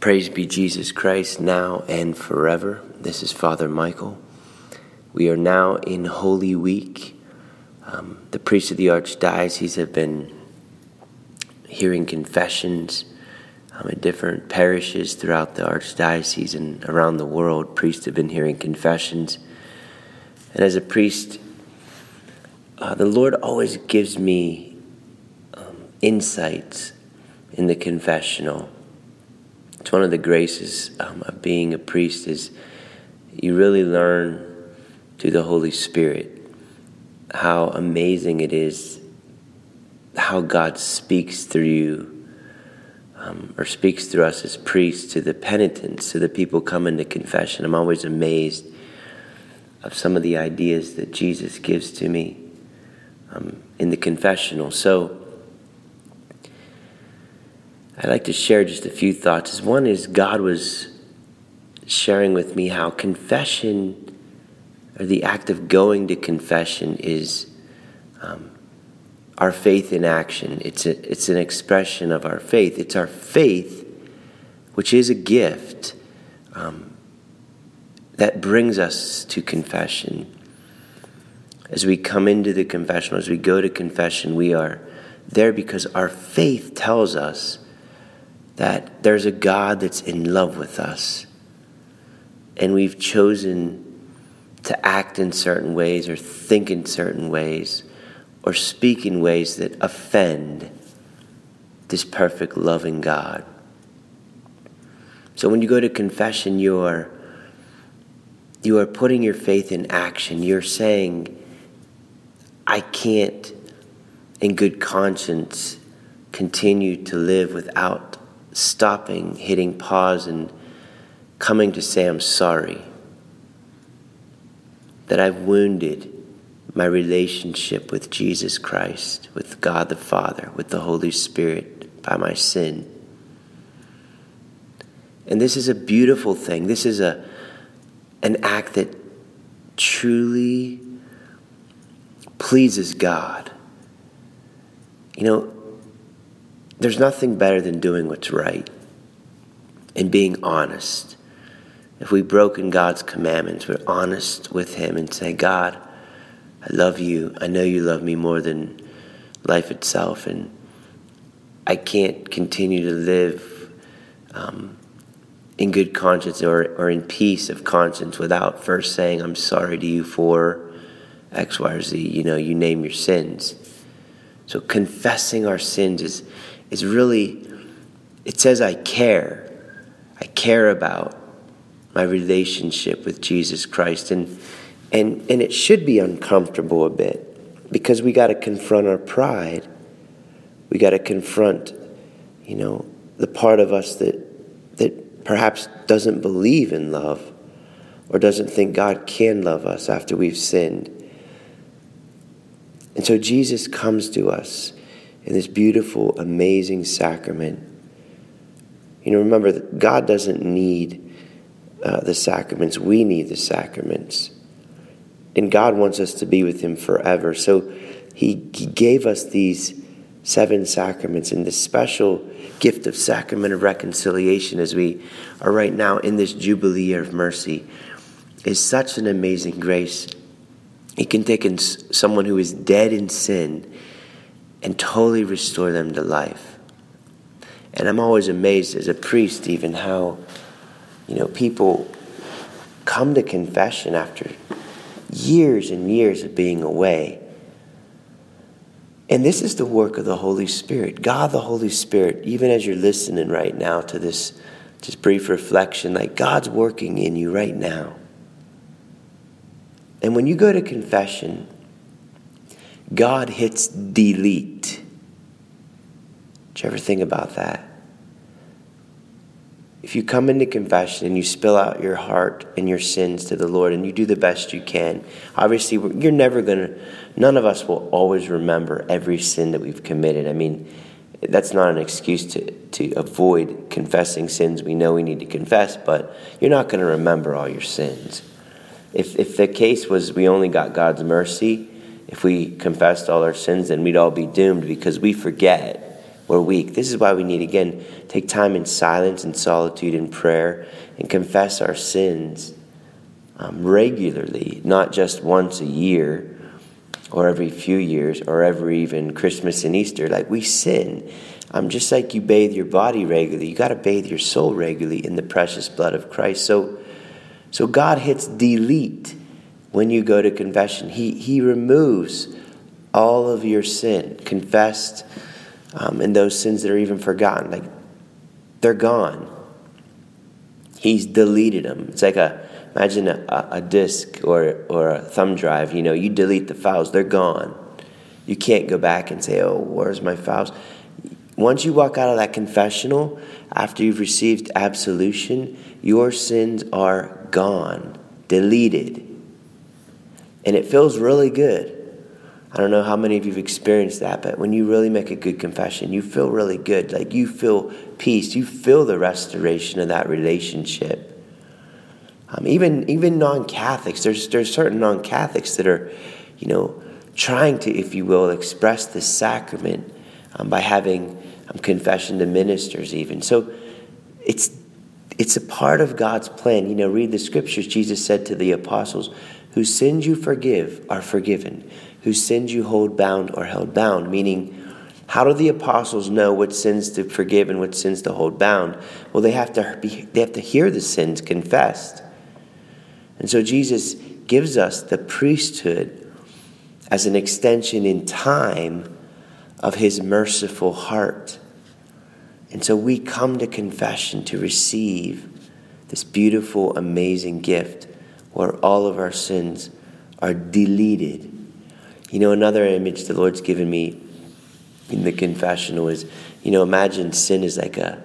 Praise be Jesus Christ, now and forever. This is Father Michael. We are now in Holy Week. Um, the priests of the Archdiocese have been hearing confessions um, in different parishes throughout the Archdiocese and around the world. Priests have been hearing confessions. And as a priest, uh, the Lord always gives me um, insights in the confessional it's one of the graces um, of being a priest is you really learn through the Holy Spirit how amazing it is how God speaks through you um, or speaks through us as priests to the penitents, to the people coming to confession. I'm always amazed of some of the ideas that Jesus gives to me um, in the confessional. So I'd like to share just a few thoughts. One is God was sharing with me how confession, or the act of going to confession, is um, our faith in action. It's, a, it's an expression of our faith. It's our faith, which is a gift, um, that brings us to confession. As we come into the confessional, as we go to confession, we are there because our faith tells us that there's a God that's in love with us. And we've chosen to act in certain ways or think in certain ways or speak in ways that offend this perfect, loving God. So when you go to confession, you are, you are putting your faith in action. You're saying, I can't, in good conscience, continue to live without stopping, hitting pause, and coming to say, I'm sorry. That I've wounded my relationship with Jesus Christ, with God the Father, with the Holy Spirit by my sin. And this is a beautiful thing. This is a, an act that truly pleases God. You know, there's nothing better than doing what's right and being honest. If we've broken God's commandments, we're honest with Him and say, God, I love you. I know you love me more than life itself. And I can't continue to live um, in good conscience or, or in peace of conscience without first saying, I'm sorry to you for X, Y, or Z. You know, you name your sins. So confessing our sins is is really, it says, I care. I care about my relationship with Jesus Christ. And, and, and it should be uncomfortable a bit because we got to confront our pride. We got to confront, you know, the part of us that, that perhaps doesn't believe in love or doesn't think God can love us after we've sinned. And so Jesus comes to us in this beautiful, amazing sacrament. You know, remember that God doesn't need uh, the sacraments, we need the sacraments. And God wants us to be with Him forever. So He, he gave us these seven sacraments and this special gift of sacrament of reconciliation as we are right now in this Jubilee year of mercy is such an amazing grace. He can take in someone who is dead in sin and totally restore them to life. And I'm always amazed as a priest, even how, you know, people come to confession after years and years of being away. And this is the work of the Holy Spirit. God, the Holy Spirit, even as you're listening right now to this just brief reflection, like God's working in you right now. And when you go to confession, God hits delete. Did you ever think about that? If you come into confession and you spill out your heart and your sins to the Lord and you do the best you can, obviously you're never going to, none of us will always remember every sin that we've committed. I mean, that's not an excuse to, to avoid confessing sins we know we need to confess, but you're not going to remember all your sins. If, if the case was we only got God's mercy, if we confessed all our sins, then we'd all be doomed because we forget we're weak. This is why we need, again, take time in silence and solitude and prayer and confess our sins um, regularly, not just once a year or every few years or every even Christmas and Easter. Like we sin. Um, just like you bathe your body regularly, you got to bathe your soul regularly in the precious blood of Christ. So, so God hits delete when you go to confession. He, he removes all of your sin, confessed, um, and those sins that are even forgotten. Like they're gone. He's deleted them. It's like a imagine a, a disk or, or a thumb drive. You know, you delete the files, they're gone. You can't go back and say, oh, where's my files? Once you walk out of that confessional, after you've received absolution, your sins are gone, deleted. And it feels really good. I don't know how many of you have experienced that, but when you really make a good confession, you feel really good. Like you feel peace. You feel the restoration of that relationship. Um, even even non-Catholics, there's there's certain non-Catholics that are, you know, trying to, if you will, express the sacrament um, by having um, confession to ministers. Even so, it's it's a part of God's plan. You know, read the scriptures. Jesus said to the apostles, "Whose sins you forgive are forgiven." whose sins you hold bound or held bound. Meaning, how do the apostles know what sins to forgive and what sins to hold bound? Well, they have to be, they have to hear the sins confessed. And so Jesus gives us the priesthood as an extension in time of his merciful heart. And so we come to confession to receive this beautiful, amazing gift where all of our sins are deleted you know, another image the Lord's given me in the confessional is, you know, imagine sin is like a,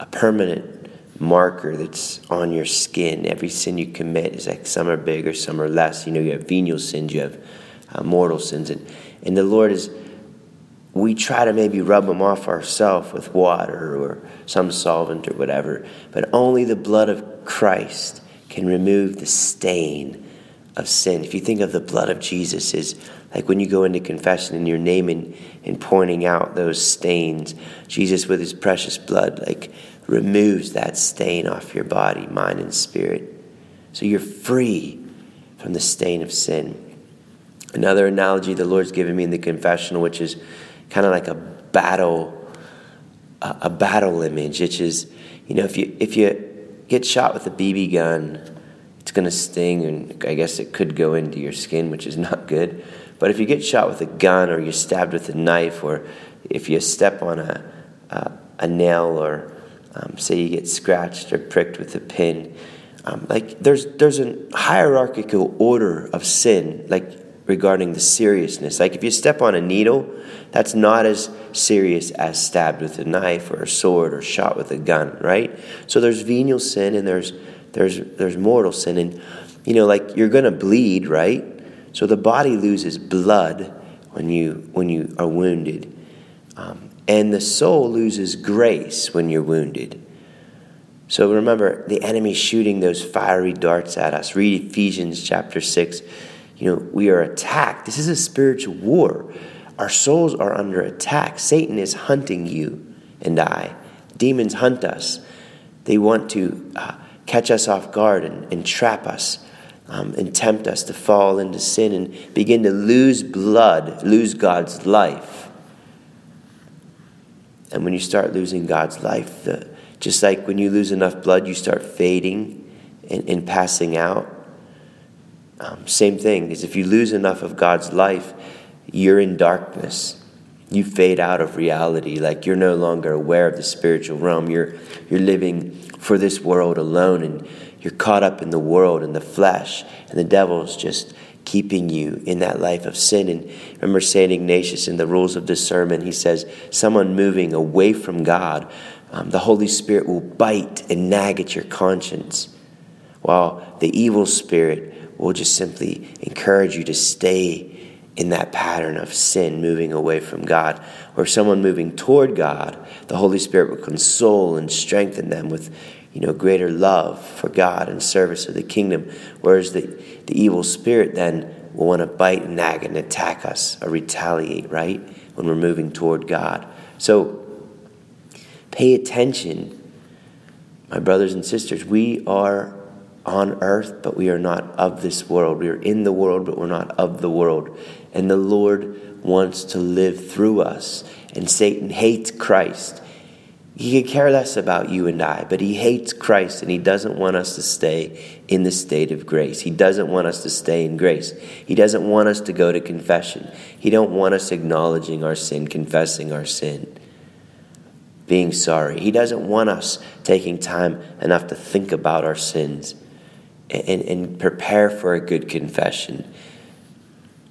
a permanent marker that's on your skin. Every sin you commit is like some are bigger, some are less. You know, you have venial sins, you have uh, mortal sins. And, and the Lord is, we try to maybe rub them off ourselves with water or some solvent or whatever, but only the blood of Christ can remove the stain of sin. If you think of the blood of Jesus is like when you go into confession and you're naming and pointing out those stains, Jesus with his precious blood like removes that stain off your body, mind, and spirit. So you're free from the stain of sin. Another analogy the Lord's given me in the confessional, which is kind of like a battle, a battle image, which is, you know, if you if you get shot with a BB gun, it's going to sting, and I guess it could go into your skin, which is not good. But if you get shot with a gun or you're stabbed with a knife or if you step on a, a, a nail or um, say you get scratched or pricked with a pin, um, like there's, there's a hierarchical order of sin, like regarding the seriousness. Like if you step on a needle, that's not as serious as stabbed with a knife or a sword or shot with a gun, right? So there's venial sin and there's there's there's mortal sin and you know like you're going to bleed, right? So the body loses blood when you, when you are wounded, um, and the soul loses grace when you're wounded. So remember, the enemy's shooting those fiery darts at us. Read Ephesians chapter 6. You know, we are attacked. This is a spiritual war. Our souls are under attack. Satan is hunting you and I. Demons hunt us. They want to uh, catch us off guard and, and trap us um, and tempt us to fall into sin and begin to lose blood, lose God's life. And when you start losing God's life, the, just like when you lose enough blood, you start fading and, and passing out. Um, same thing is if you lose enough of God's life, you're in darkness. You fade out of reality, like you're no longer aware of the spiritual realm. You're you're living for this world alone, and you're caught up in the world and the flesh, and the devil's just keeping you in that life of sin. And remember St. Ignatius in the rules of discernment, he says, someone moving away from God, um, the Holy Spirit will bite and nag at your conscience, while the evil spirit will just simply encourage you to stay in that pattern of sin, moving away from God. Or someone moving toward God, the Holy Spirit will console and strengthen them with you know, greater love for God and service of the kingdom. Whereas the, the evil spirit then will want to bite and nag and attack us or retaliate, right? When we're moving toward God. So Pay attention. My brothers and sisters, we are on earth, but we are not of this world. We are in the world, but we're not of the world. And the Lord wants to live through us. And Satan hates Christ. He could care less about you and I, but he hates Christ and he doesn't want us to stay in the state of grace. He doesn't want us to stay in grace. He doesn't want us to go to confession. He don't want us acknowledging our sin, confessing our sin, being sorry. He doesn't want us taking time enough to think about our sins and, and prepare for a good confession.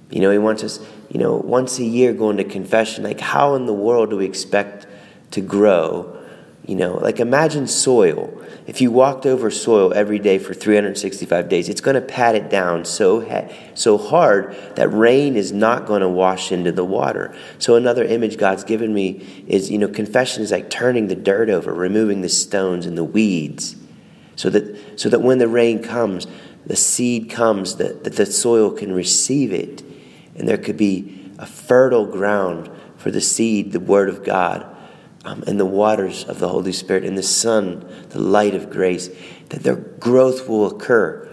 You know, he wants us, you know, once a year going to confession. Like, how in the world do we expect to grow. You know, like imagine soil. If you walked over soil every day for 365 days, it's going to pat it down so so hard that rain is not going to wash into the water. So another image God's given me is, you know, confession is like turning the dirt over, removing the stones and the weeds, so that so that when the rain comes, the seed comes, that, that the soil can receive it, and there could be a fertile ground for the seed, the Word of God um, and the waters of the Holy Spirit and the sun, the light of grace, that their growth will occur.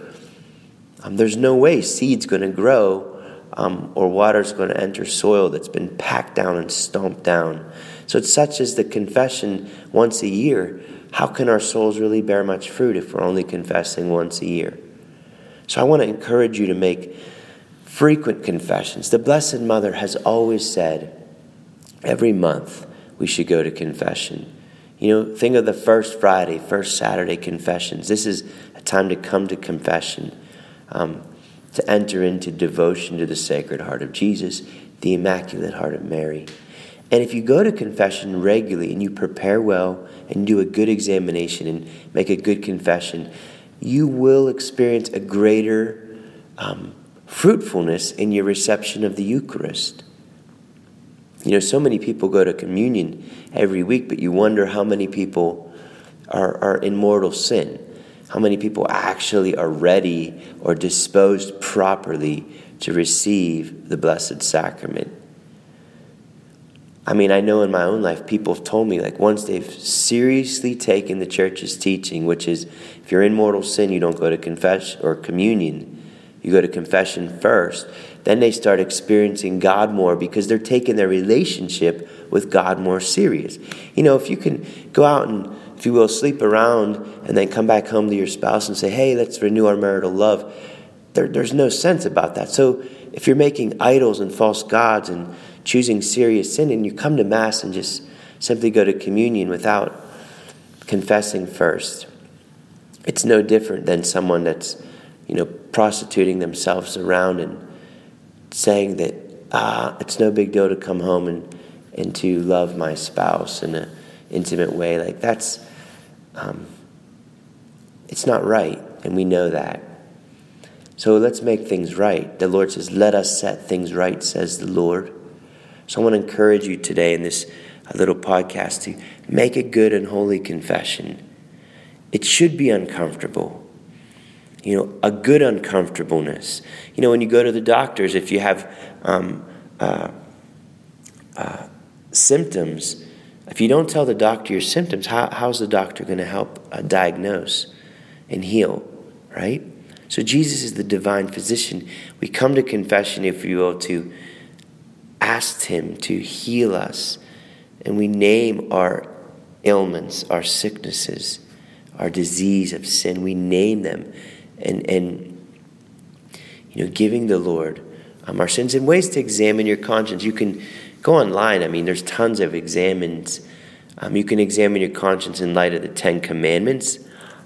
Um, there's no way seed's going to grow um, or water's going to enter soil that's been packed down and stomped down. So it's such as the confession once a year. How can our souls really bear much fruit if we're only confessing once a year? So I want to encourage you to make frequent confessions. The Blessed Mother has always said every month, we should go to confession. You know, think of the first Friday, first Saturday confessions. This is a time to come to confession, um, to enter into devotion to the Sacred Heart of Jesus, the Immaculate Heart of Mary. And if you go to confession regularly and you prepare well and do a good examination and make a good confession, you will experience a greater um, fruitfulness in your reception of the Eucharist. You know, so many people go to communion every week, but you wonder how many people are, are in mortal sin. How many people actually are ready or disposed properly to receive the Blessed Sacrament? I mean, I know in my own life, people have told me, like, once they've seriously taken the church's teaching, which is if you're in mortal sin, you don't go to confession or communion, you go to confession first then they start experiencing God more because they're taking their relationship with God more serious. You know, if you can go out and, if you will, sleep around and then come back home to your spouse and say, hey, let's renew our marital love, there, there's no sense about that. So if you're making idols and false gods and choosing serious sin and you come to Mass and just simply go to communion without confessing first, it's no different than someone that's, you know, prostituting themselves around and saying that ah, it's no big deal to come home and, and to love my spouse in an intimate way. Like that's, um, it's not right, and we know that. So let's make things right. The Lord says, Let us set things right, says the Lord. So I want to encourage you today in this little podcast to make a good and holy confession. It should be uncomfortable you know, a good uncomfortableness. You know, when you go to the doctors, if you have um, uh, uh, symptoms, if you don't tell the doctor your symptoms, how, how's the doctor going to help uh, diagnose and heal, right? So Jesus is the divine physician. We come to confession, if you will, to ask Him to heal us, and we name our ailments, our sicknesses, our disease of sin. We name them and, and you know, giving the Lord um, our sins and ways to examine your conscience. You can go online. I mean, there's tons of examines. Um, you can examine your conscience in light of the Ten Commandments,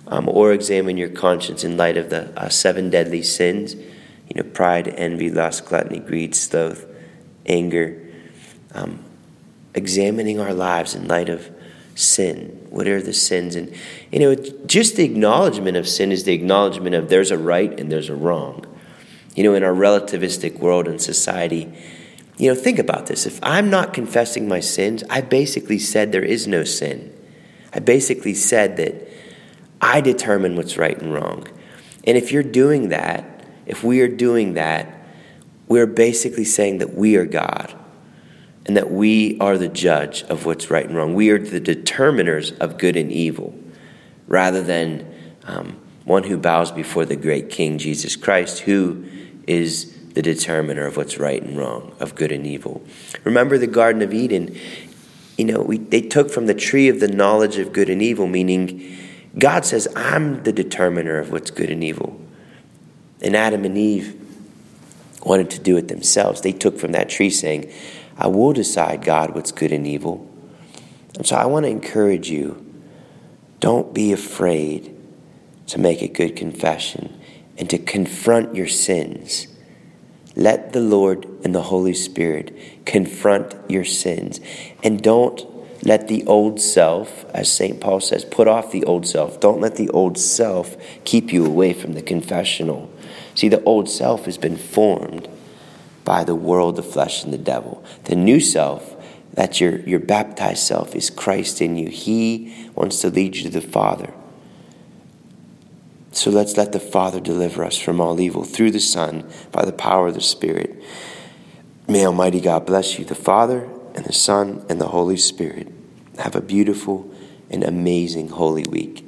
um, or examine your conscience in light of the uh, seven deadly sins. You know, pride, envy, lust, gluttony, greed, sloth, anger. Um, examining our lives in light of sin? What are the sins? And, you know, just the acknowledgement of sin is the acknowledgement of there's a right and there's a wrong. You know, in our relativistic world and society, you know, think about this. If I'm not confessing my sins, I basically said there is no sin. I basically said that I determine what's right and wrong. And if you're doing that, if we are doing that, we're basically saying that we are God. and that we are the judge of what's right and wrong. We are the determiners of good and evil, rather than um, one who bows before the great King Jesus Christ, who is the determiner of what's right and wrong, of good and evil. Remember the Garden of Eden? You know, we, they took from the tree of the knowledge of good and evil, meaning God says, I'm the determiner of what's good and evil. And Adam and Eve wanted to do it themselves. They took from that tree, saying, I will decide, God, what's good and evil. And so I want to encourage you don't be afraid to make a good confession and to confront your sins. Let the Lord and the Holy Spirit confront your sins. And don't let the old self, as St. Paul says, put off the old self. Don't let the old self keep you away from the confessional. See, the old self has been formed by the world, the flesh, and the devil. The new self, that's your, your baptized self, is Christ in you. He wants to lead you to the Father. So let's let the Father deliver us from all evil through the Son by the power of the Spirit. May Almighty God bless you, the Father and the Son and the Holy Spirit. Have a beautiful and amazing Holy Week.